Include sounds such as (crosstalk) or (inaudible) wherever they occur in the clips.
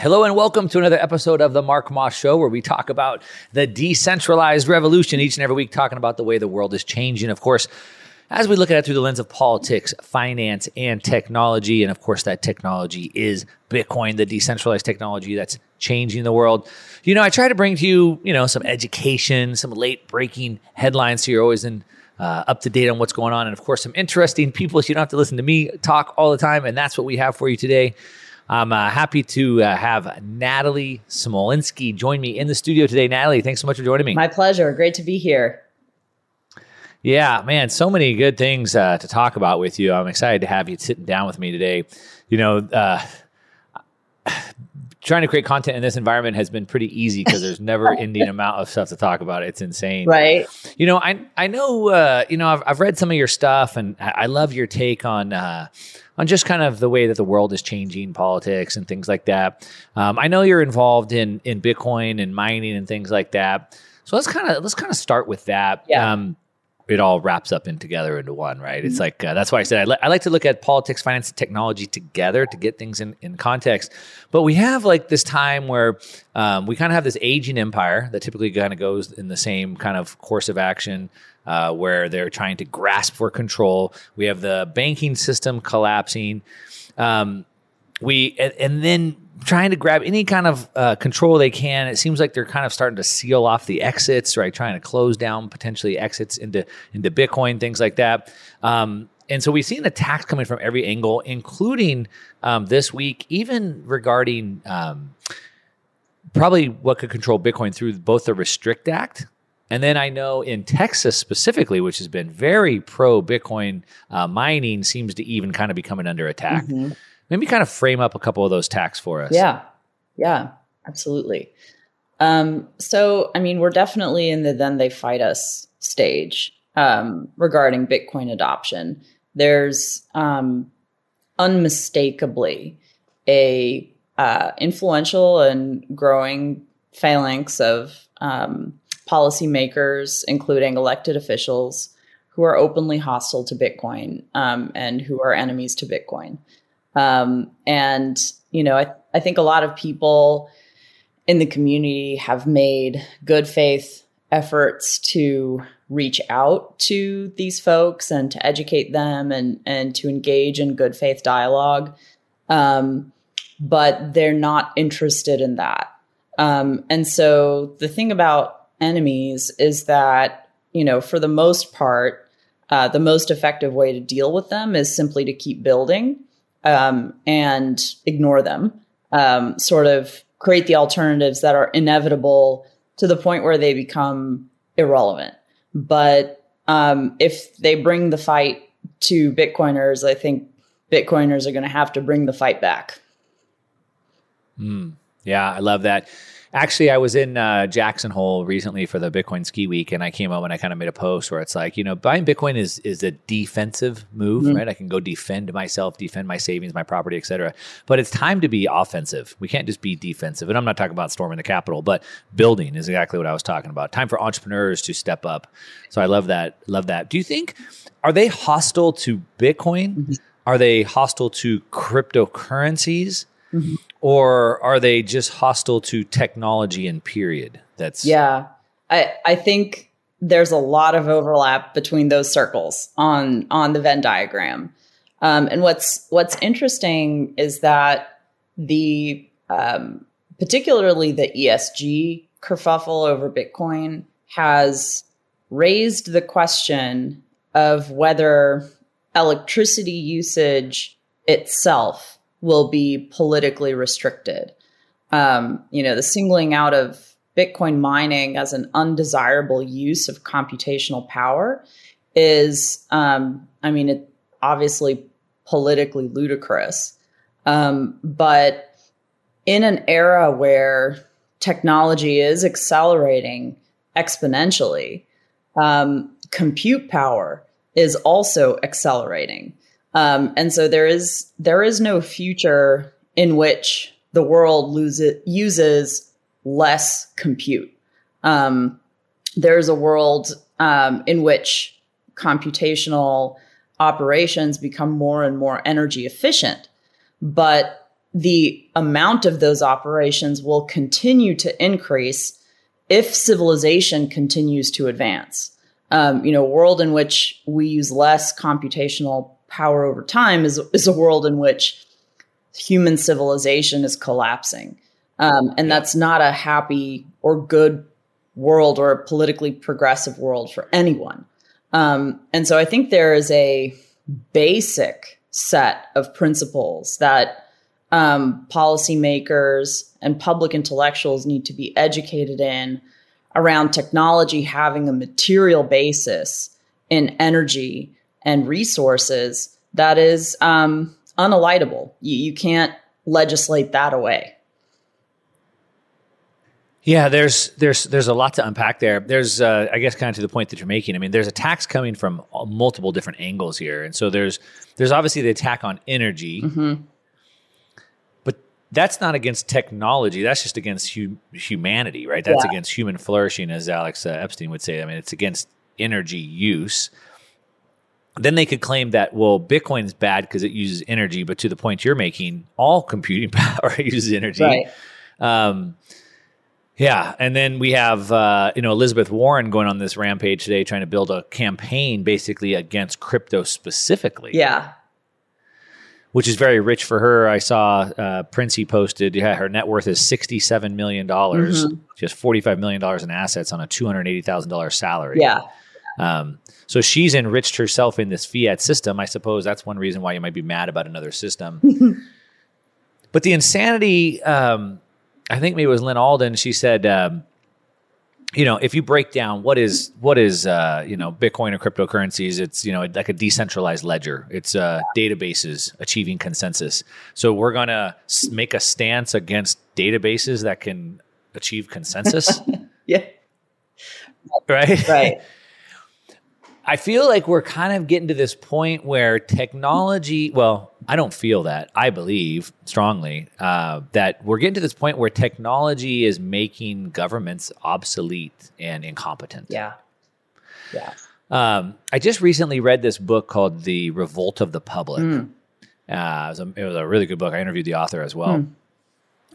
Hello and welcome to another episode of the Mark Moss Show, where we talk about the decentralized revolution each and every week, talking about the way the world is changing. Of course, as we look at it through the lens of politics, finance, and technology, and of course, that technology is Bitcoin, the decentralized technology that's changing the world. You know, I try to bring to you, you know, some education, some late breaking headlines, so you're always in. Uh, up to date on what's going on, and of course, some interesting people. So you don't have to listen to me talk all the time, and that's what we have for you today. I'm uh, happy to uh, have Natalie Smolenski join me in the studio today. Natalie, thanks so much for joining me. My pleasure. Great to be here. Yeah, man, so many good things uh, to talk about with you. I'm excited to have you sitting down with me today. You know, uh, trying to create content in this environment has been pretty easy because there's never (laughs) ending amount of stuff to talk about. It's insane, right? You know, I I know uh, you know I've, I've read some of your stuff and I love your take on uh, on just kind of the way that the world is changing, politics and things like that. Um, I know you're involved in in Bitcoin and mining and things like that. So let's kind of let's kind of start with that. Yeah. Um, it all wraps up in together into one, right? It's mm-hmm. like uh, that's why I said I, li- I, like to look at politics, finance, and technology together to get things in, in context. But we have like this time where um, we kind of have this aging empire that typically kind of goes in the same kind of course of action. Uh, where they're trying to grasp for control. We have the banking system collapsing. Um, we and, and then trying to grab any kind of uh, control they can. It seems like they're kind of starting to seal off the exits, right? Trying to close down potentially exits into into Bitcoin, things like that. Um, and so we've seen attacks coming from every angle, including um, this week, even regarding um, probably what could control Bitcoin through both the Restrict Act. And then I know in Texas specifically, which has been very pro Bitcoin uh, mining, seems to even kind of be coming under attack. Mm-hmm maybe kind of frame up a couple of those tacks for us. Yeah. Yeah, absolutely. Um, so, I mean, we're definitely in the then they fight us stage um, regarding Bitcoin adoption. There's um, unmistakably a uh, influential and growing phalanx of um, policymakers, including elected officials, who are openly hostile to Bitcoin um, and who are enemies to Bitcoin. Um, and, you know, I, I think a lot of people in the community have made good faith efforts to reach out to these folks and to educate them and, and to engage in good faith dialogue. Um, but they're not interested in that. Um, and so the thing about enemies is that, you know, for the most part, uh, the most effective way to deal with them is simply to keep building um, and ignore them, um, sort of create the alternatives that are inevitable to the point where they become irrelevant. But um, if they bring the fight to Bitcoiners, I think Bitcoiners are going to have to bring the fight back. Mm, yeah, I love that. Actually, I was in uh, Jackson Hole recently for the Bitcoin Ski Week, and I came up and I kind of made a post where it's like, you know, buying Bitcoin is is a defensive move, mm-hmm. right? I can go defend myself, defend my savings, my property, etc. But it's time to be offensive. We can't just be defensive. And I'm not talking about storming the Capitol, but building is exactly what I was talking about. Time for entrepreneurs to step up. So I love that. Love that. Do you think are they hostile to Bitcoin? Mm-hmm. Are they hostile to cryptocurrencies? Mm-hmm or are they just hostile to technology and period? That's yeah. I I think there's a lot of overlap between those circles on on the Venn diagram. Um, and what's what's interesting is that the um, particularly the ESG kerfuffle over Bitcoin has raised the question of whether electricity usage itself will be politically restricted. Um, you know, the singling out of Bitcoin mining as an undesirable use of computational power is, um, I mean, it obviously politically ludicrous. Um, but in an era where technology is accelerating exponentially, um, compute power is also accelerating. Um, and so there is there is no future in which the world loses uses less compute. Um, there's a world um, in which computational operations become more and more energy efficient, but the amount of those operations will continue to increase if civilization continues to advance. Um, you know, a world in which we use less computational power over time is is a world in which human civilization is collapsing, um, and that's not a happy or good world or a politically progressive world for anyone. Um, and so I think there is a basic set of principles that um, policymakers and public intellectuals need to be educated in around technology having a material basis in energy and resources that is um, unelidable. You, you can't legislate that away. Yeah, there's there's there's a lot to unpack there. There's uh, I guess kind of to the point that you're making. I mean, there's attacks coming from multiple different angles here, and so there's there's obviously the attack on energy, mm-hmm. but that's not against technology. That's just against hu- humanity, right? That's yeah. against human flourishing, as Alex uh, Epstein would say. I mean, it's against energy use then they could claim that well bitcoin is bad because it uses energy but to the point you're making all computing (laughs) power uses energy right. um, yeah and then we have uh, you know elizabeth warren going on this rampage today trying to build a campaign basically against crypto specifically yeah which is very rich for her. I saw uh, Princey posted, yeah, her net worth is $67 million, mm-hmm. just $45 million in assets on a $280,000 salary. Yeah. Um, so she's enriched herself in this fiat system. I suppose that's one reason why you might be mad about another system. (laughs) but the insanity, um, I think maybe it was Lyn Alden. She said, um, you know, if you break down what is what is uh, you know Bitcoin or cryptocurrencies, it's you know like a decentralized ledger. It's uh, databases achieving consensus. So we're gonna make a stance against databases that can achieve consensus. (laughs) yeah. Right. Right. I feel like we're kind of getting to this point where technology, well, I don't feel that. I believe strongly uh, that we're getting to this point where technology is making governments obsolete and incompetent. Yeah. Yeah. Um, I just recently read this book called The Revolt of the Public. Mm. Uh, it, was a, it, was a, really good book. I interviewed the author as well. Mm.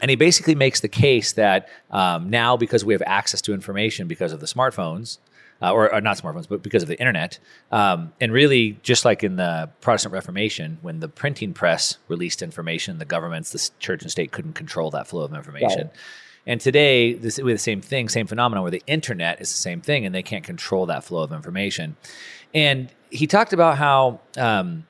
And he basically makes the case that um, now, because we have access to information because of the smartphones, uh, or, or, not smartphones, but because of the internet. Um, and really, just like in the Protestant Reformation, when the printing press released information, the governments, the church and state couldn't control that flow of information. Right. And today, this we have the same thing, same phenomenon where the internet is the same thing, and they can't control that flow of information. And he talked about how um,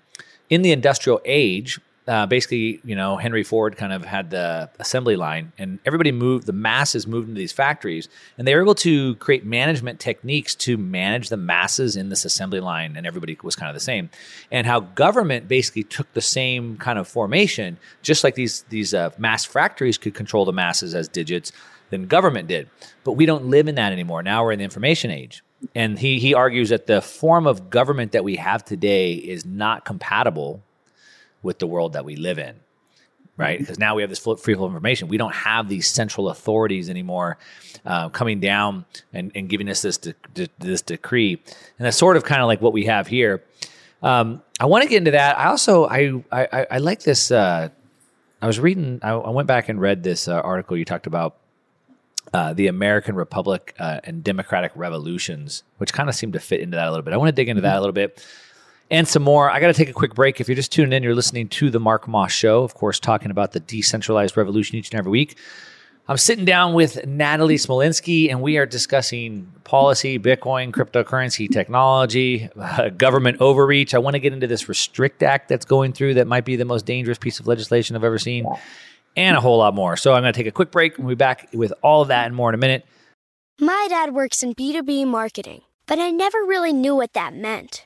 in the industrial age, uh, basically, you know, Henry Ford kind of had the assembly line, and everybody moved. The masses moved into these factories, and they were able to create management techniques to manage the masses in this assembly line, and everybody was kind of the same. And how government basically took the same kind of formation, just like these these uh, mass factories could control the masses as digits, than government did. But we don't live in that anymore. Now we're in the information age. And he, he argues that the form of government that we have today is not compatible with the world that we live in, right? Because now we have this free flow of information. We don't have these central authorities anymore uh, coming down and, and giving us this de- de- this decree, and that's sort of kind of like what we have here. Um, I want to get into that. I also I I, I like this. Uh, I was reading. I, I, went back and read this uh, article you talked about. Uh, the American Republic uh, and Democratic revolutions, which kind of seem to fit into that a little bit. I want to dig into that a little bit and some more. I got to take a quick break. If you're just tuning in, you're listening to the Mark Moss Show, of course, talking about the decentralized revolution each and every week. I'm sitting down with Natalie Smolenski, and we are discussing policy, Bitcoin, cryptocurrency, technology, uh, government overreach. I want to get into this Restrict Act that's going through that might be the most dangerous piece of legislation I've ever seen, and a whole lot more. So I'm going to take a quick break, we'll be back with all of that and more in a minute. My dad works in B2B marketing, but I never really knew what that meant.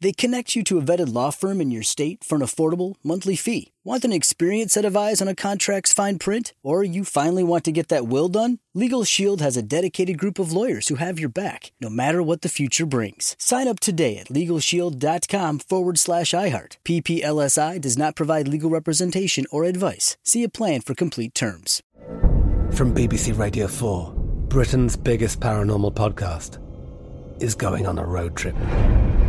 They connect you to a vetted law firm in your state for an affordable monthly fee. Want an experienced set of eyes on a contract's fine print? Or you finally want to get that will done? Legal Shield has a dedicated group of lawyers who have your back, no matter what the future brings. Sign up today at LegalShield.com forward slash iHeart. PPLSI does not provide legal representation or advice. See a plan for complete terms. From BBC Radio 4, Britain's biggest paranormal podcast is going on a road trip.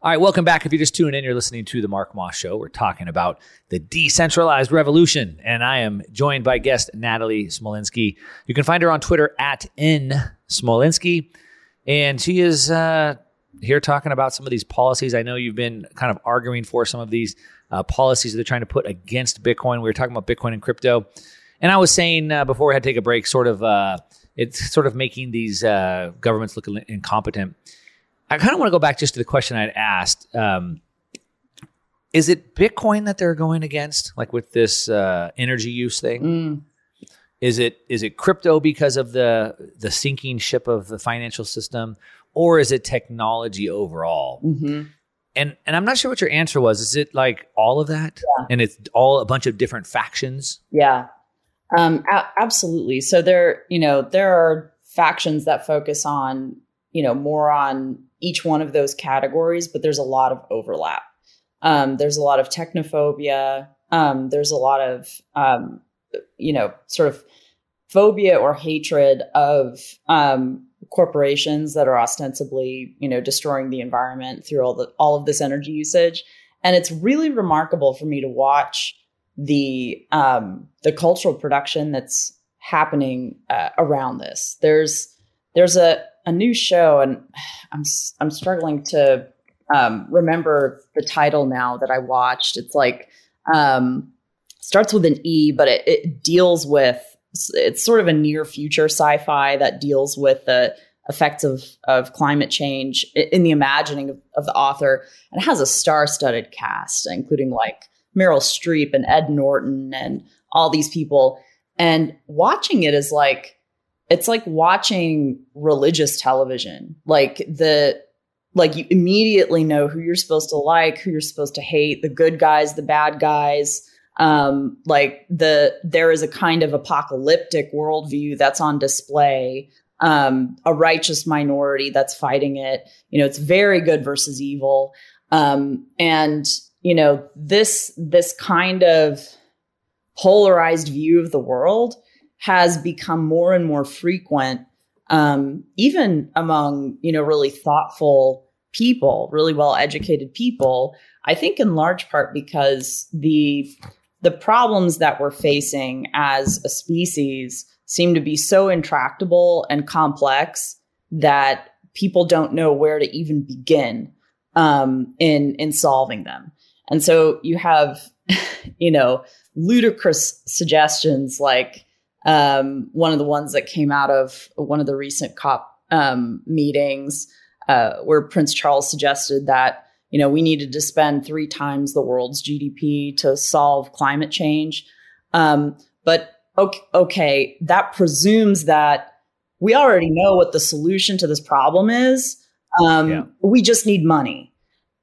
All right, welcome back. If you're just tuning in, you're listening to the Mark Moss Show. We're talking about the decentralized revolution, and I am joined by guest Natalie Smolenski. You can find her on Twitter at n Smolenski, and she is uh, here talking about some of these policies. I know you've been kind of arguing for some of these uh, policies that they're trying to put against Bitcoin. We were talking about Bitcoin and crypto, and I was saying uh, before we had to take a break, sort of, uh, it's sort of making these uh, governments look incompetent. I kind of want to go back just to the question I'd asked. Um, is it Bitcoin that they're going against, like with this uh, energy use thing? Mm. Is it is it crypto because of the the sinking ship of the financial system, or is it technology overall? Mm-hmm. And and I'm not sure what your answer was. Is it like all of that, Yeah. and it's all a bunch of different factions? Yeah, um, a- absolutely. So there, you know, there are factions that focus on, you know, more on each one of those categories, but there's a lot of overlap. Um, there's a lot of technophobia. Um, there's a lot of, um, you know, sort of phobia or hatred of um, corporations that are ostensibly, you know, destroying the environment through all the all of this energy usage. And it's really remarkable for me to watch the um, the cultural production that's happening uh, around this. There's there's a a new show, and I'm I'm struggling to um, remember the title now that I watched. It's like um, starts with an E, but it, it deals with it's sort of a near future sci-fi that deals with the effects of of climate change in the imagining of, of the author, and it has a star-studded cast, including like Meryl Streep and Ed Norton and all these people. And watching it is like it's like watching religious television. Like the like you immediately know who you're supposed to like, who you're supposed to hate, the good guys, the bad guys. Um, like the there is a kind of apocalyptic worldview that's on display. Um, a righteous minority that's fighting it. You know, it's very good versus evil. Um, and you know this this kind of polarized view of the world has become more and more frequent, um, even among you know really thoughtful people, really well educated people. I think in large part because the the problems that we're facing as a species seem to be so intractable and complex that people don't know where to even begin um, in in solving them. And so you have, (laughs) you know, ludicrous suggestions like um, one of the ones that came out of one of the recent COP um, meetings, uh, where Prince Charles suggested that you know we needed to spend three times the world's GDP to solve climate change. Um, but okay, okay, that presumes that we already know what the solution to this problem is. Um, yeah. We just need money.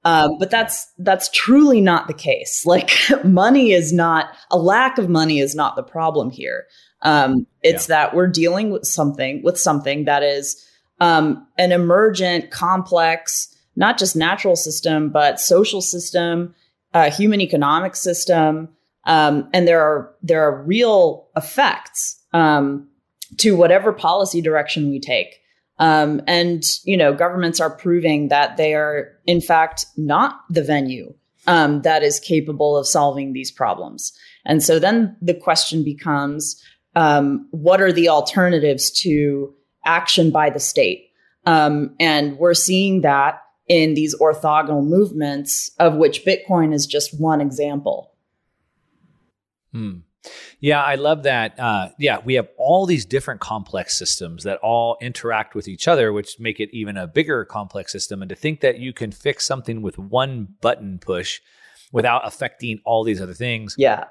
Um, but that's that's truly not the case. (laughs) Like money is not a lack of money is not the problem here. Um, it's yeah. that we're dealing with something with something that is um, an emergent, complex, not just natural system, but social system, uh, human economic system, um, and there are there are real effects um, to whatever policy direction we take. Um, and you know, governments are proving that they are, in fact, not the venue um, that is capable of solving these problems. And so then the question becomes, um, what are the alternatives to action by the state? Um, and we're seeing that in these orthogonal movements, of which Bitcoin is just one example. Hmm. Yeah, I love that. Uh, yeah, we have all these different complex systems that all interact with each other, which make it even a bigger complex system. And to think that you can fix something with one button push without affecting all these other things. Yeah.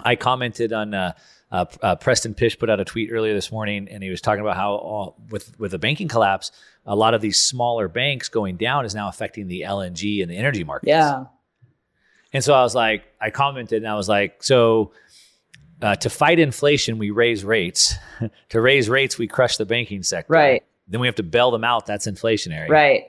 I commented on uh, uh, uh, Preston Pysh put out a tweet earlier this morning, and he was talking about how all, with with the banking collapse, a lot of these smaller banks going down is now affecting the LNG and the energy markets. Yeah. And so I was like, I commented, and I was like, so uh, to fight inflation, we raise rates. (laughs) to raise rates, we crush the banking sector. Right. Then we have to bail them out. That's inflationary. Right.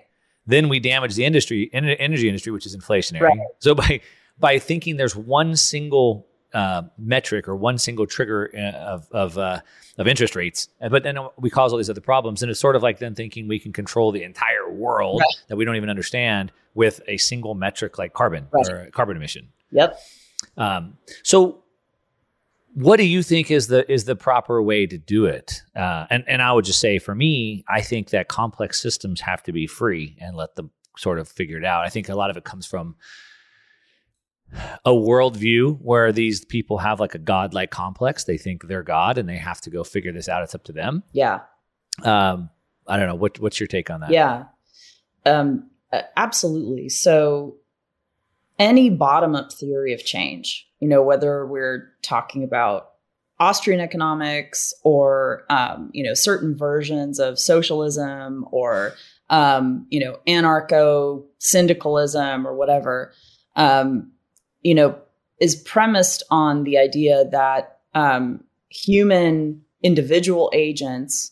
Then we damage the industry, energy industry, which is inflationary. Right. So by by thinking there's one single uh, metric or one single trigger uh, of of, uh, of interest rates, but then we cause all these other problems, and it's sort of like then thinking we can control the entire world right. that we don't even understand with a single metric like carbon right. or carbon emission. Yep. Um, so what do you think is the is the proper way to do it? Uh, and and I would just say for me, I think that complex systems have to be free and let them sort of figure it out. I think a lot of it comes from a worldview where these people have like a godlike complex. They think they're God and they have to go figure this out. It's up to them. Yeah. Um, I don't know. What what's your take on that? Yeah. Um, absolutely. So any bottom up theory of change, you know, whether we're talking about Austrian economics or, um, you know, certain versions of socialism or, um, you know, anarcho syndicalism or whatever, um, you know, is premised on the idea that um, human individual agents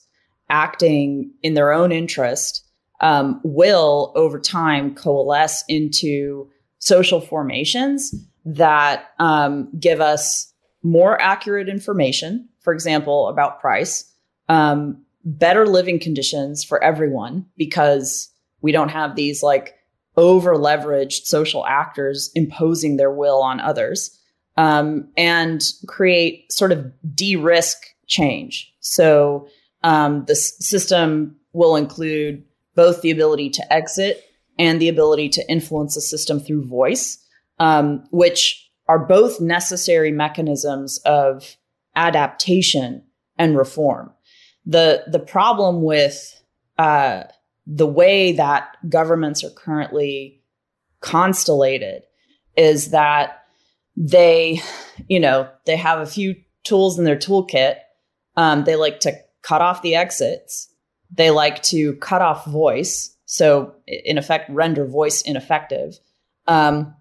acting in their own interest um, will over time coalesce into social formations that um, give us more accurate information, for example, about price, um, better living conditions for everyone because we don't have these like over leveraged social actors imposing their will on others um, and create sort of de risk change. So um, the system will include both the ability to exit and the ability to influence the system through voice, um, which are both necessary mechanisms of adaptation and reform. The, the problem with uh, the way that governments are currently constellated is that they, you know, they have a few tools in their toolkit. Um, they like to cut off the exits. They like to cut off voice. So, in effect, render voice ineffective. Um,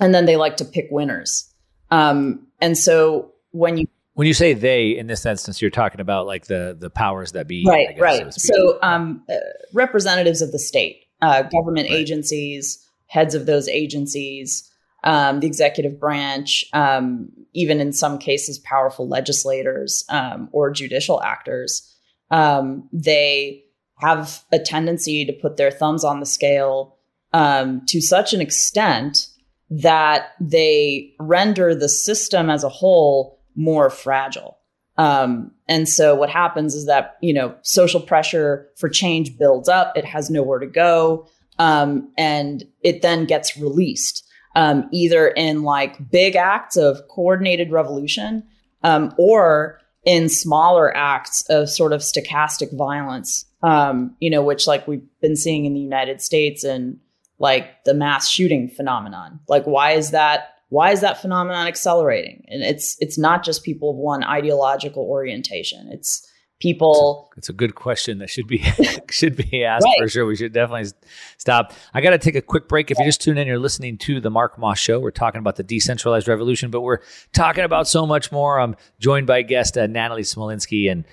and then they like to pick winners. Um, and so when you when you say they in this instance, you're talking about like the the powers that be, right? Guess, right. So, so um, uh, representatives of the state, uh, government right. agencies, heads of those agencies, um, the executive branch, um, even in some cases, powerful legislators um, or judicial actors. Um, they have a tendency to put their thumbs on the scale um, to such an extent that they render the system as a whole more fragile. Um, and so what happens is that, you know, social pressure for change builds up. It has nowhere to go. Um, and it then gets released, um, either in like big acts of coordinated revolution, um, or in smaller acts of sort of stochastic violence, um, you know, which like we've been seeing in the United States and like the mass shooting phenomenon. Like, why is that? Why is that phenomenon accelerating? And it's it's not just people of one ideological orientation. It's people. It's a, it's a good question that should be (laughs) should be asked right. for sure. We should definitely stop. I got to take a quick break. If you're just tune in, you're listening to the Mark Moss Show. We're talking about the decentralized revolution, but we're talking about so much more. I'm joined by guest uh, Natalie Smolenski and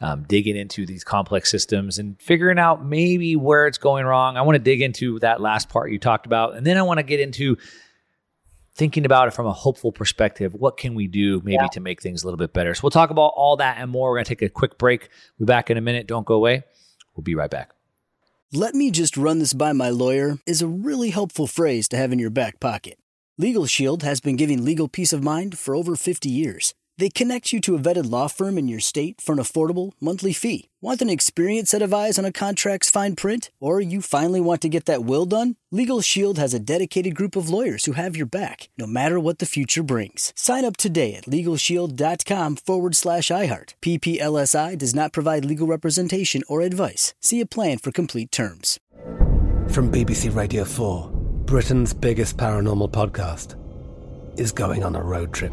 um, digging into these complex systems and figuring out maybe where it's going wrong. I want to dig into that last part you talked about. And then I want to get into thinking about it from a hopeful perspective. What can we do maybe yeah. to make things a little bit better? So we'll talk about all that and more. We're going to take a quick break. We'll be back in a minute. Don't go away. We'll be right back. Let me just run this by my lawyer is a really helpful phrase to have in your back pocket. Legal Shield has been giving legal peace of mind for over 50 years. They connect you to a vetted law firm in your state for an affordable monthly fee. Want an experienced set of eyes on a contract's fine print? Or you finally want to get that will done? Legal Shield has a dedicated group of lawyers who have your back, no matter what the future brings. Sign up today at LegalShield.com forward slash iHeart. PPLSI does not provide legal representation or advice. See a plan for complete terms. From BBC Radio 4, Britain's biggest paranormal podcast is going on a road trip.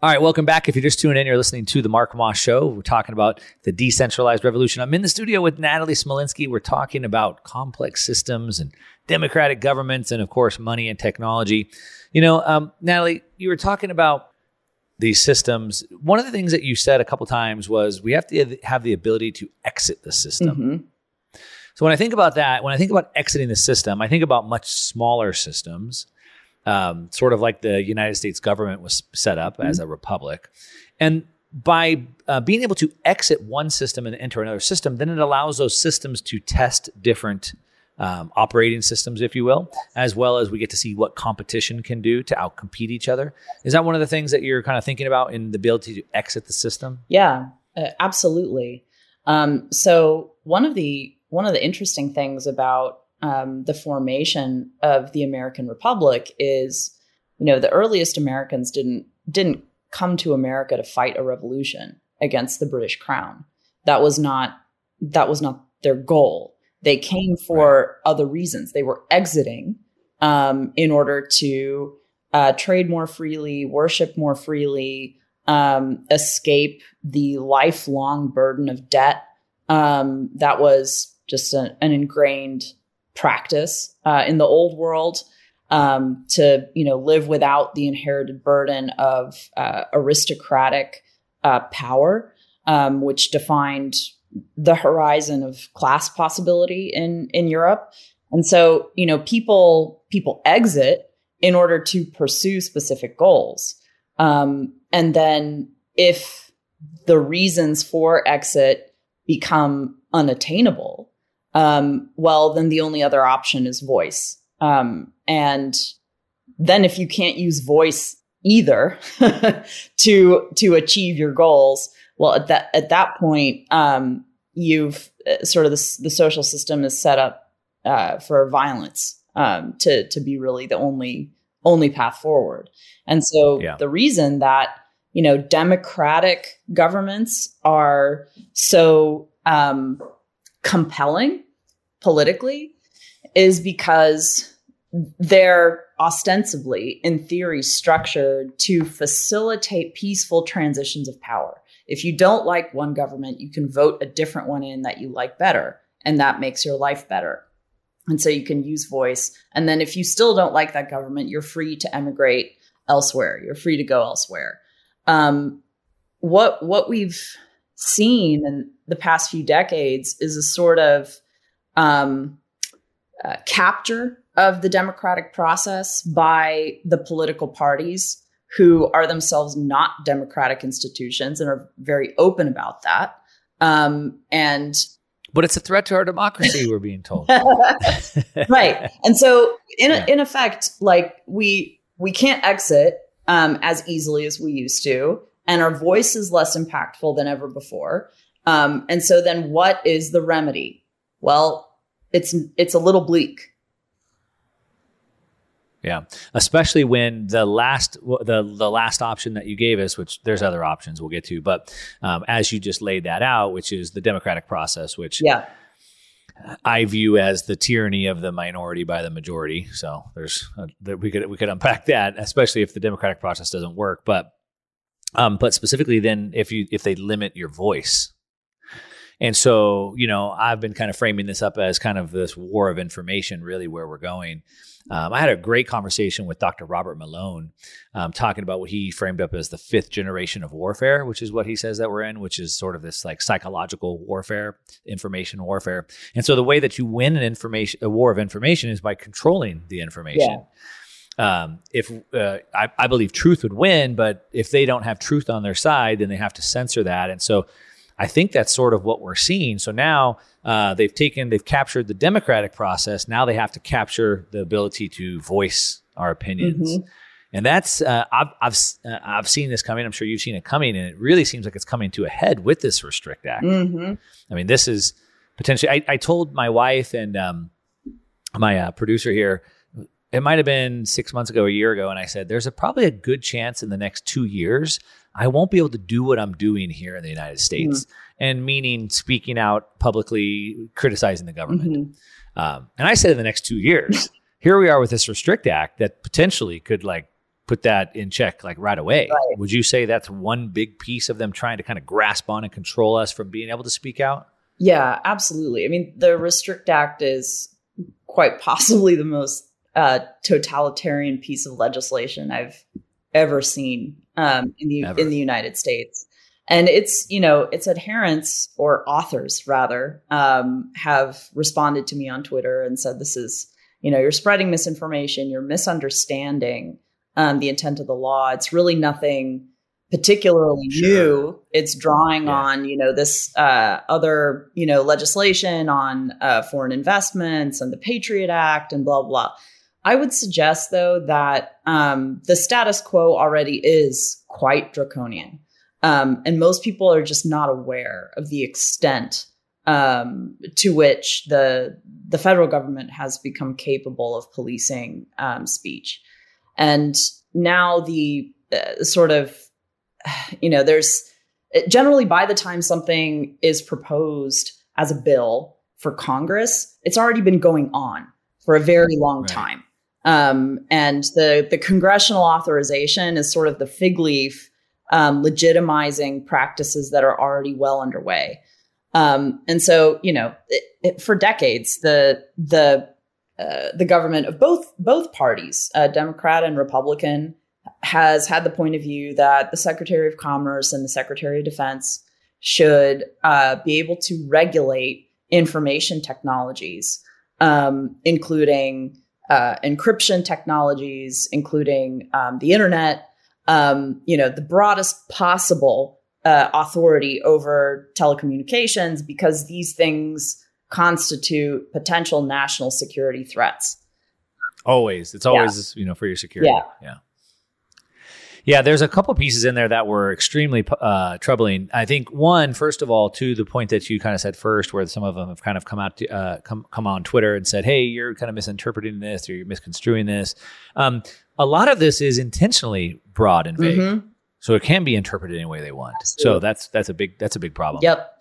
All right, welcome back. If you're just tuning in, you're listening to the Mark Moss Show. We're talking about the decentralized revolution. I'm in the studio with Natalie Smolenski. We're talking about complex systems and democratic governments, and of course, money and technology. You know, um, Natalie, you were talking about these systems. One of the things that you said a couple times was we have to have the ability to exit the system. Mm-hmm. So when I think about that, when I think about exiting the system, I think about much smaller systems um, sort of like the United States government was set up Mm-hmm. as a republic. And by uh, being able to exit one system and enter another system, then it allows those systems to test different um, operating systems, if you will, as well as we get to see what competition can do to outcompete each other. Is that one of the things that you're kind of thinking about in the ability to exit the system? Yeah, uh, absolutely. Um, so one of the one of the interesting things about um, the formation of the American Republic is, you know, the earliest Americans didn't didn't come to America to fight a revolution against the British Crown. That was not that was not their goal. They came for other reasons. They were exiting um, in order to uh, trade more freely, worship more freely, um, escape the lifelong burden of debt um, that was just a, an ingrained practice uh, in the old world um, to you know live without the inherited burden of uh, aristocratic uh, power, um, which defined the horizon of class possibility in in Europe. And so you know people people exit in order to pursue specific goals. Um, and then if the reasons for exit become unattainable, um, well, then the only other option is voice. Um, and then if you can't use voice either (laughs) to to achieve your goals, well, at that at that point, um, you've uh, sort of the, the social system is set up uh, for violence um, to to be really the only only path forward. And so Yeah. the reason that you know democratic governments are so um, compelling politically is because they're ostensibly, in theory, structured to facilitate peaceful transitions of power. If you don't like one government, you can vote a different one in that you like better, and that makes your life better. And so you can use voice. And then if you still don't like that government, you're free to emigrate elsewhere. You're free to go elsewhere. Um, what what we've seen in the past few decades is a sort of um, uh, capture of the democratic process by the political parties who are themselves not democratic institutions and are very open about that. Um, and But it's a threat to our democracy, we're being told. (laughs) (laughs) right. And so in Yeah. in effect, like we we can't exit um, as easily as we used to, and our voice is less impactful than ever before. Um, and so then, what is the remedy? Well, it's it's a little bleak. Yeah, especially when the last the the last option that you gave us, which there's other options we'll get to, but um, as you just laid that out, which is the democratic process, which Yeah. I view as the tyranny of the minority by the majority. So there's uh, that we could we could unpack that, especially if the democratic process doesn't work. But um, but specifically, then if you if they limit your voice, and so you know I've been kind of framing this up as kind of this war of information, really where we're going. Um, I had a great conversation with Dr. Robert Malone, um, talking about what he framed up as the fifth generation of warfare, which is what he says that we're in, which is sort of this like psychological warfare, information warfare. And so the way that you win an information, a war of information, is by controlling the information. Um, if uh, I, I believe truth would win, but if they don't have truth on their side, then they have to censor that. And so I think that's sort of what we're seeing. So now uh, they've taken, they've captured the democratic process. Now they have to capture the ability to voice our opinions. And that's uh, I've I've uh, I've seen this coming. I'm sure you've seen it coming, and it really seems like it's coming to a head with this Restrict Act. Mm-hmm. I mean, this is potentially. I, I told my wife and um, my uh, producer here. It might have been six months ago, a year ago, and I said, "There's a, probably a good chance in the next two years I won't be able to do what I'm doing here in the United States, and meaning speaking out publicly, criticizing the government." Um, and I said, in the next two years, (laughs) here we are with this Restrict Act that potentially could like put that in check like right away. Right. Would you say that's one big piece of them trying to kind of grasp on and control us from being able to speak out? Yeah, absolutely. I mean, the Restrict Act is quite possibly the most uh, totalitarian piece of legislation I've ever seen um, in the Ever. in the United States. And it's you know its adherents or authors rather um, have responded to me on Twitter and said this is you know, you're spreading misinformation, you're misunderstanding um, the intent of the law. It's really nothing particularly sure. new. It's drawing yeah. on, you know, this uh, other, you know, legislation on uh, foreign investments and the Patriot Act and blah blah. I would suggest though that um, the status quo already is quite draconian, um, and most people are just not aware of the extent um, to which the the federal government has become capable of policing um, speech, and now the uh, sort of (sighs) you know, there's generally by the time something is proposed as a bill for Congress, it's already been going on for a very long right. time. Um, and the the congressional authorization is sort of the fig leaf um, legitimizing practices that are already well underway. Um, and so, you know, it, it, for decades, the the uh, the government of both both parties, uh, Democrat and Republican, has had the point of view that the Secretary of Commerce and the Secretary of Defense should uh, be able to regulate information technologies, um, including uh, encryption technologies, including um, the internet, um, you know, the broadest possible uh, authority over telecommunications because these things constitute potential national security threats. Always. It's always, yeah. you know, for your security. Yeah. Yeah. Yeah, there's a couple pieces in there that were extremely uh, troubling. I think one, first of all, to the point that you kind of said first, where some of them have kind of come out, to, uh, come come on Twitter and said, "Hey, you're kind of misinterpreting this or you're misconstruing this." Um, a lot of this is intentionally broad and vague, mm-hmm. so it can be interpreted any way they want. Absolutely. So that's that's a big that's a big problem. Yep.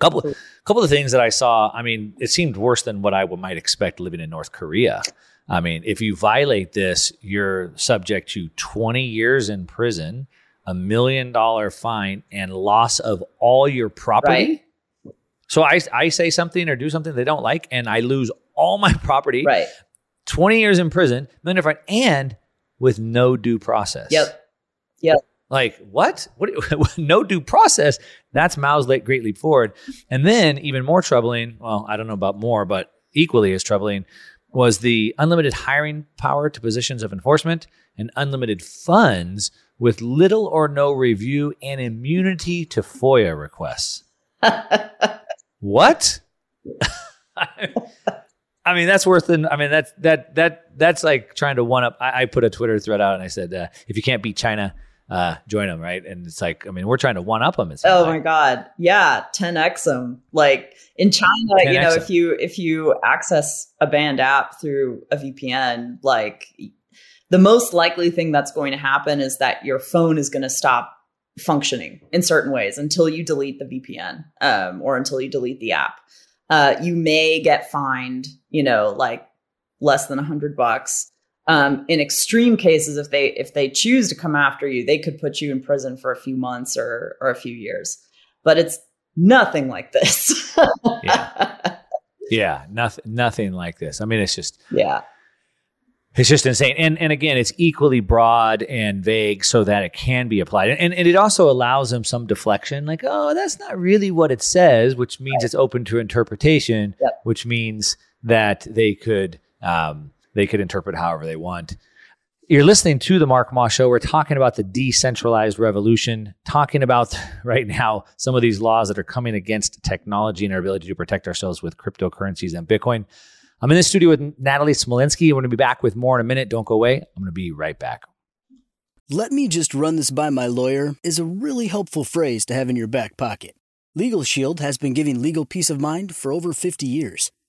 Couple couple of things that I saw. I mean, it seemed worse than what I might expect living in North Korea. I mean, if you violate this, you're subject to 20 years in prison, a million dollar fine, and loss of all your property. Right. So I, I say something or do something they don't like, and I lose all my property. Right. 20 years in prison, million dollar fine, and with no due process. Yep. Yep. Like what? What? (laughs) no due process. That's Mao's late great leap forward. And then even more troubling. Well, I don't know about more, but equally as troubling was the unlimited hiring power to positions of enforcement and unlimited funds with little or no review and immunity to FOIA requests. (laughs) what? (laughs) I mean, that's worth. An, I mean, that's that that that's like trying to one up. I, I put a Twitter thread out and I said, uh, if you can't beat China, uh, join them, right? And it's like, I mean, we're trying to one up them. It's Oh my god, yeah, 10x them. Like in China, you know, if you if you access a banned app through a VPN, like the most likely thing that's going to happen is that your phone is going to stop functioning in certain ways until you delete the VPN um, or until you delete the app. Uh, you may get fined, you know, like less than a hundred bucks um, in extreme cases, if they if they choose to come after you, they could put you in prison for a few months or or a few years. But it's nothing like this. (laughs) yeah, (laughs) yeah, nothing nothing like this. I mean, it's just yeah. It's just insane. And and again, it's equally broad and vague so that it can be applied. And, and it also allows them some deflection, like, oh, that's not really what it says, which means right. it's open to interpretation, yep. which means that they could um, they could interpret however they want. You're listening to the Mark Moss Show. We're talking about the decentralized revolution, talking about (laughs) right now some of these laws that are coming against technology and our ability to protect ourselves with cryptocurrencies and Bitcoin. I'm in the studio with Natalie Smolenski. We're going to be back with more in a minute. Don't go away. I'm going to be right back. Let me just run this by my lawyer is a really helpful phrase to have in your back pocket. Legal Shield has been giving legal peace of mind for over 50 years.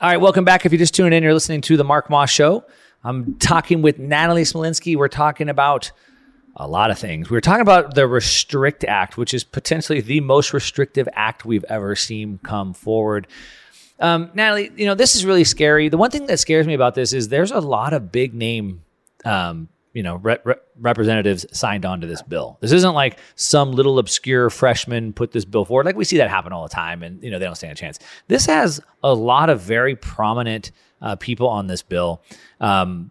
All right, welcome back. If you just tuned in, you're listening to the Mark Moss Show. I'm talking with Natalie Smolenski. We're talking about a lot of things. We're talking about the Restrict Act, which is potentially the most restrictive act we've ever seen come forward. Um, Natalie, you know, this is really scary. The one thing that scares me about this is there's a lot of big name um, you know re- re- representatives signed on to this bill. This isn't like some little obscure freshman put this bill forward. Like we see that happen all the time, and you know they don't stand a chance. This has a lot of very prominent uh, people on this bill. Um,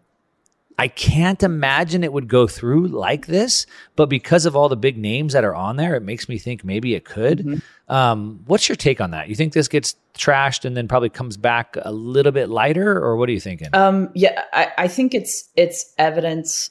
I can't imagine it would go through like this, but because of all the big names that are on there, it makes me think maybe it could. Mm-hmm. Um, what's your take on that? You think this gets trashed and then probably comes back a little bit lighter, or what are you thinking? Um, yeah, I, I think it's it's evidence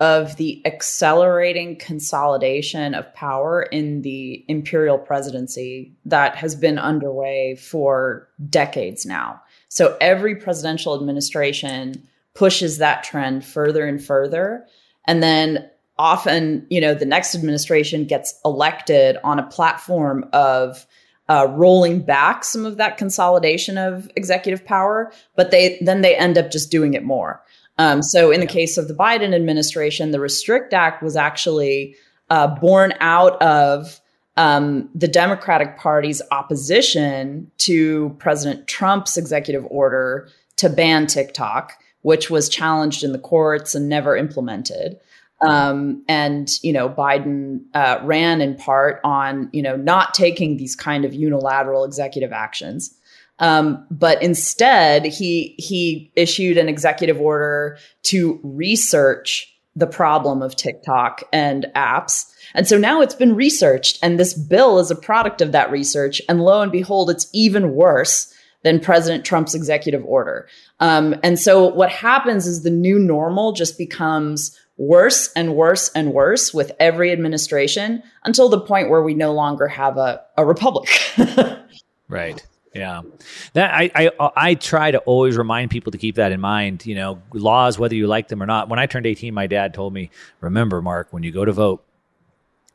of the accelerating consolidation of power in the imperial presidency that has been underway for decades now. So every presidential administration pushes that trend further and further. And then often, you know, the next administration gets elected on a platform of uh, rolling back some of that consolidation of executive power, but they then they end up just doing it more. Um, so, in the case of the Biden administration, the Restrict Act was actually uh, born out of um, the Democratic Party's opposition to President Trump's executive order to ban TikTok, which was challenged in the courts and never implemented. Um, and you know, Biden uh, ran in part on you know not taking these kind of unilateral executive actions. Um, but instead, he he issued an executive order to research the problem of TikTok and apps. And so now it's been researched, and this bill is a product of that research. And lo and behold, it's even worse than President Trump's executive order. Um, and so what happens is the new normal just becomes worse and worse and worse with every administration until the point where we no longer have a, a republic. (laughs) right. Yeah, that I, I I try to always remind people to keep that in mind. You know, laws, whether you like them or not. When I turned eighteen, my dad told me, "Remember, Mark, when you go to vote,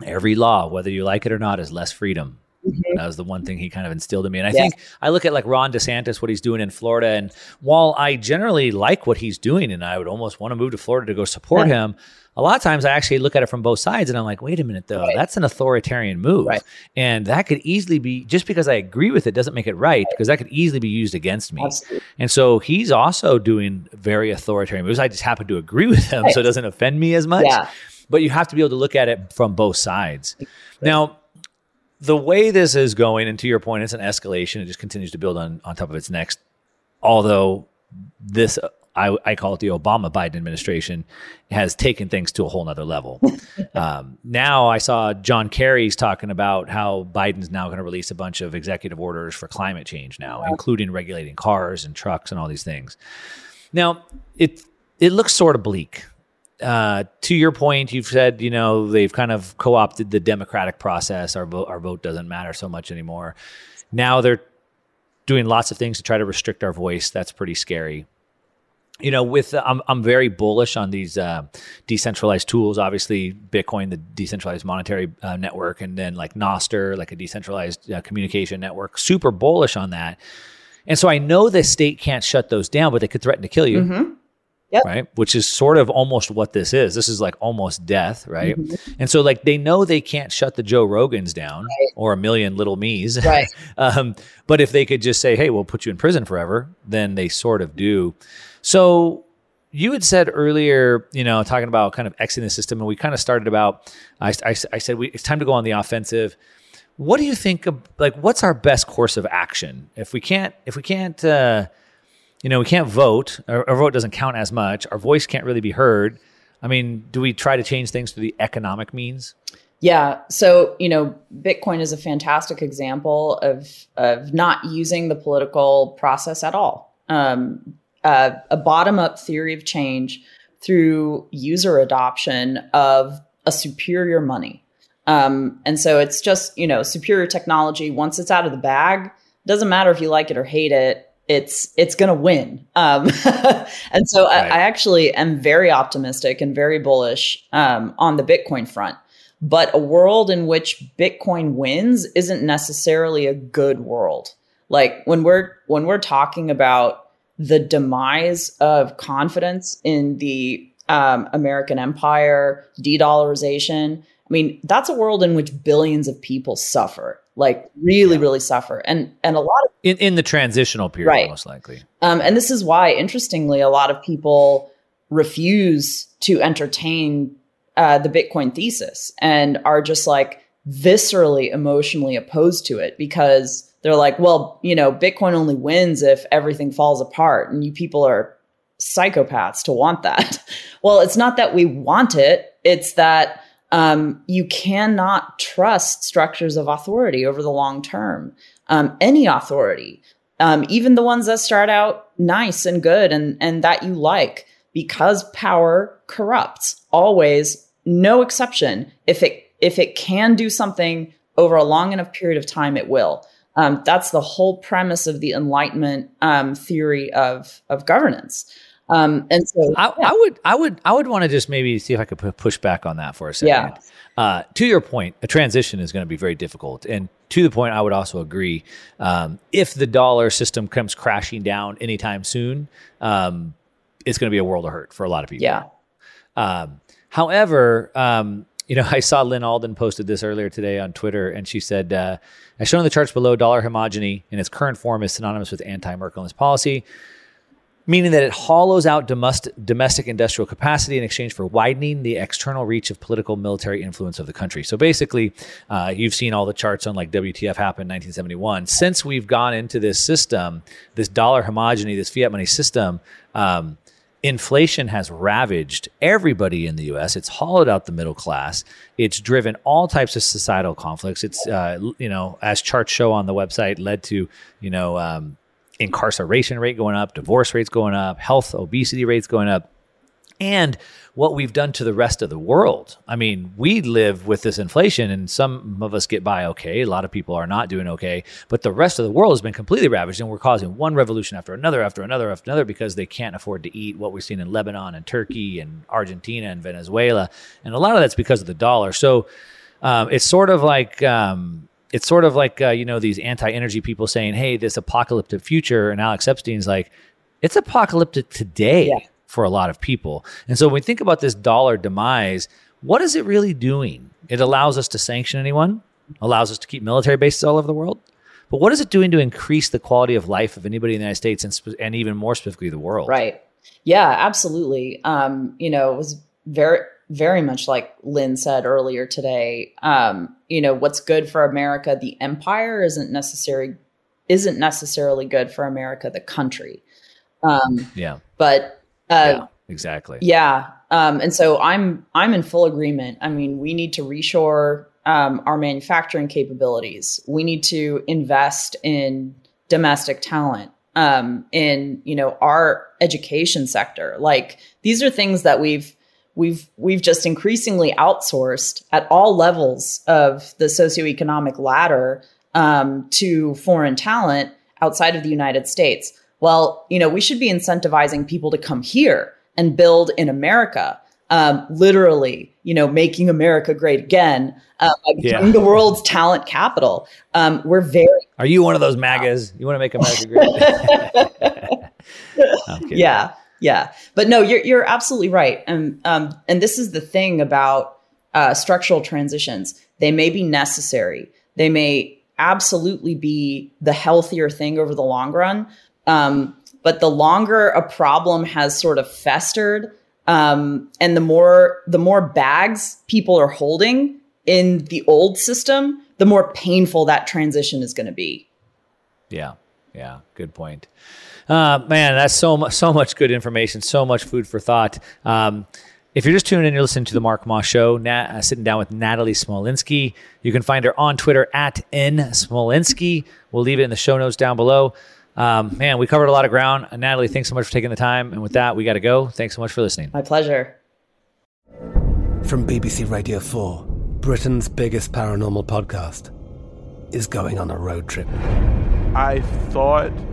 every law, whether you like it or not, is less freedom." Mm-hmm. That was the one thing he kind of instilled in me. And I yeah. think I look at like Ron DeSantis, what he's doing in Florida. And while I generally like what he's doing and I would almost want to move to Florida to go support yeah. him, a lot of times I actually look at it from both sides and I'm like, wait a minute though, right. that's an authoritarian move. Right. And that could easily be just because I agree with it doesn't make it right because that could easily be used against me. Absolutely. And so he's also doing very authoritarian moves. I just happen to agree with him so it doesn't offend me as much. Yeah. But you have to be able to look at it from both sides. Now, the way this is going, and to your point, it's an escalation. It just continues to build on, on top of its next. Although this I, I, call it the Obama Biden administration, has taken things to a whole nother level. (laughs) um, now I saw John Kerry's talking about how Biden's now going to release a bunch of executive orders for climate change now, including regulating cars and trucks and all these things. Now it it looks sort of bleak. Uh, to your point, you've said you know they've kind of co-opted the democratic process. Our vote, our vote doesn't matter so much anymore. Now they're doing lots of things to try to restrict our voice. That's pretty scary you know, with I'm I'm very bullish on these uh, decentralized tools. Obviously, Bitcoin, the decentralized monetary uh, network, and then like Nostr, like a decentralized uh, communication network. Super bullish on that. And so I know the state can't shut those down, but they could threaten to kill you. Mm-hmm. Yep. Right. Which is sort of almost what this is. This is like almost death. Right. Mm-hmm. And so, like, they know they can't shut the Joe Rogans down right. or a million little me's. (laughs) Right. um, but if they could just say, hey, we'll put you in prison forever, then they sort of do. So you had said earlier, you know, talking about kind of exiting the system, and we kind of started about. I, I, I said we, it's time to go on the offensive. What do you think of like what's our best course of action if we can't if we can't uh, you know we can't vote our, our vote doesn't count as much our voice can't really be heard I mean, do we try to change things through the economic means? Yeah. So, you know, Bitcoin is a fantastic example of, of not using the political process at all. Um, uh, a bottom up theory of change through user adoption of a superior money. Um, and so it's just, you know, superior technology. Once it's out of the bag, doesn't matter if you like it or hate it, it's it's going to win. Um, (laughs) and so right. I, I, actually am very optimistic and very bullish um, on the Bitcoin front. But a world in which Bitcoin wins isn't necessarily a good world. Like when we're when we're talking about the demise of confidence in the um, American empire, de-dollarization. I mean, that's a world in which billions of people suffer, like really, yeah. really suffer, and and a lot of in, in the transitional period, right. most likely. Um, and this is why, interestingly, a lot of people refuse to entertain uh, the Bitcoin thesis and are just like viscerally emotionally opposed to it because they're like, well, you know, Bitcoin only wins if everything falls apart, and you people are psychopaths to want that. (laughs) well, it's not that we want it; it's that um, you cannot trust structures of authority over the long term. Um, any authority, um, even the ones that start out nice and good and and that you like, because power corrupts always, no exception. If it if it can do something over a long enough period of time, it will. Um, that's the whole premise of the Enlightenment um, theory of of governance. Um, and so, I, yeah. I, would, I would, I would want to just maybe see if I could push back on that for a second. Yeah. Uh, to your point, a transition is going to be very difficult, and to the point, I would also agree. Um, if the dollar system comes crashing down anytime soon, um, it's going to be a world of hurt for a lot of people. Yeah. Um, however, um, you know, (laughs) I saw Lyn Alden posted this earlier today on Twitter, and she said, uh, as shown in the charts below, dollar homogeny in its current form is synonymous with anti-Mercantilist policy, meaning that it hollows out domestic, industrial capacity in exchange for widening the external reach of political military influence of the country. So basically, uh, you've seen all the charts on like WTF happened in 1971. Since we've gone into this system, this dollar homogeny, this fiat money system, um, inflation has ravaged everybody in the US. It's hollowed out the middle class. It's driven all types of societal conflicts. It's, uh, you know, as charts show on the website, led to, you know, um, incarceration rate going up, divorce rates going up, health, obesity rates going up and what we've done to the rest of the world. I mean, we live with this inflation, and some of us get by okay. A lot of people are not doing okay, but the rest of the world has been completely ravaged, and we're causing one revolution after another, after another, after another, because they can't afford to eat what we've seen in Lebanon and Turkey and Argentina and Venezuela, and a lot of that's because of the dollar. So um, it's sort of like. Um, it's sort of like uh, you know these anti-energy people saying, "Hey, this apocalyptic future," and Alex Epstein's like, "It's apocalyptic today." Yeah for a lot of people. And so when we think about this dollar demise, what is it really doing? It allows us to sanction anyone, allows us to keep military bases all over the world. But what is it doing to increase the quality of life of anybody in the United States and, sp- and even more specifically the world? Right. Yeah, absolutely. Um, you know, it was very, very much like Lyn said earlier today. Um, you know, what's good for America, the empire, isn't necessary isn't necessarily good for America, the country. Um, yeah. But uh, yeah, exactly. Yeah. Um, and so I'm I'm in full agreement. I mean, we need to reshore um, our manufacturing capabilities. We need to invest in domestic talent, um, in you know our education sector. Like these are things that we've we've we've just increasingly outsourced at all levels of the socioeconomic ladder um, to foreign talent outside of the United States well, you know, we should be incentivizing people to come here and build in America. Um, literally, you know, making America great again, uh, becoming yeah. the world's talent capital. Um, we're very. Are you one of those MAGAs? You want to make America great? (laughs) (laughs) yeah, yeah. But no, you're you're absolutely right. And um, and this is the thing about uh, structural transitions. They may be necessary. They may absolutely be the healthier thing over the long run. Um, but the longer a problem has sort of festered, um, and the more the more bags people are holding in the old system, the more painful that transition is going to be. Yeah, yeah, good point. Uh, man, that's so much, so much good information, so much food for thought. Um, If you're just tuning in, you're listening to the Mark Moss Show, Nat, uh, sitting down with Natalie Smolenski. You can find her on Twitter at N Smolenski. We'll leave it in the show notes down below. Um, man, we covered a lot of ground. Uh, Natalie, thanks so much for taking the time. And with that, we got to go. Thanks so much for listening. My pleasure. From BBC Radio 4, Britain's biggest paranormal podcast is going on a road trip. I thought